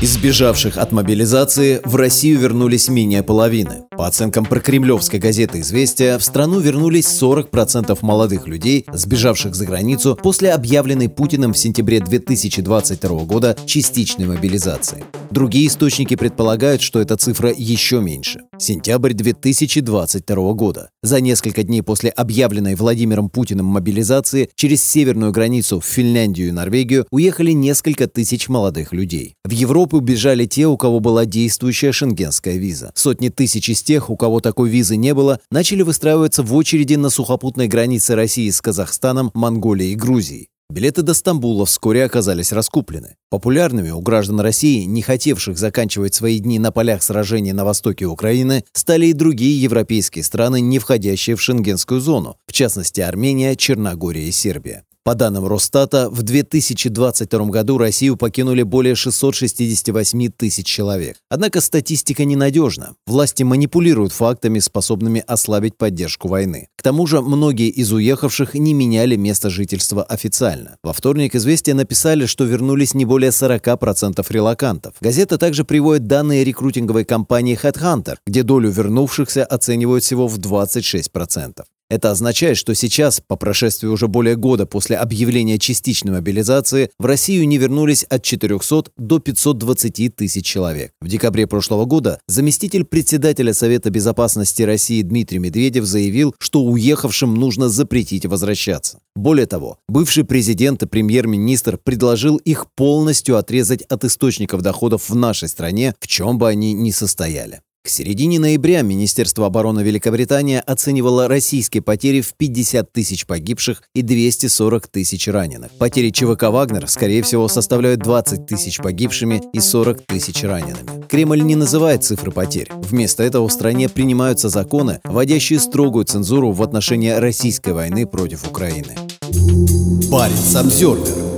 Из сбежавших от мобилизации в Россию вернулись менее половины. По оценкам прокремлевской газеты «Известия», в страну вернулись 40% молодых людей, сбежавших за границу после объявленной Путиным в сентябре 2022 года частичной мобилизации. Другие источники предполагают, что эта цифра еще меньше. Сентябрь 2022 года. За несколько дней после объявленной Владимиром Путиным мобилизации через северную границу в Финляндию и Норвегию уехали несколько тысяч молодых людей. В Европу убежали те, у кого была действующая шенгенская виза. Сотни тысяч из тех, у кого такой визы не было, начали выстраиваться в очереди на сухопутной границе России с Казахстаном, Монголией и Грузией. Билеты до Стамбула вскоре оказались раскуплены. Популярными у граждан России, не хотевших заканчивать свои дни на полях сражений на востоке Украины, стали и другие европейские страны, не входящие в шенгенскую зону, в частности Армения, Черногория и Сербия. По данным Росстата, в 2022 году Россию покинули более 668 тысяч человек. Однако статистика ненадежна. Власти манипулируют фактами, способными ослабить поддержку войны. К тому же, многие из уехавших не меняли место жительства официально. Во вторник «Известия» написали, что вернулись не более 40% релакантов. Газета также приводит данные рекрутинговой компании Headhunter, где долю вернувшихся оценивают всего в 26%. Это означает, что сейчас, по прошествии уже более года после объявления частичной мобилизации, в Россию не вернулись от 400 до 520 тысяч человек. В декабре прошлого года заместитель председателя Совета безопасности России Дмитрий Медведев заявил, что уехавшим нужно запретить возвращаться. Более того, бывший президент и премьер-министр предложил их полностью отрезать от источников доходов в нашей стране, в чем бы они ни состояли. К середине ноября Министерство обороны Великобритании оценивало российские потери в 50 тысяч погибших и 240 тысяч раненых. Потери ЧВК «Вагнер», скорее всего, составляют 20 тысяч погибшими и 40 тысяч ранеными. Кремль не называет цифры потерь. Вместо этого в стране принимаются законы, вводящие строгую цензуру в отношении российской войны против Украины. Парень Самсервер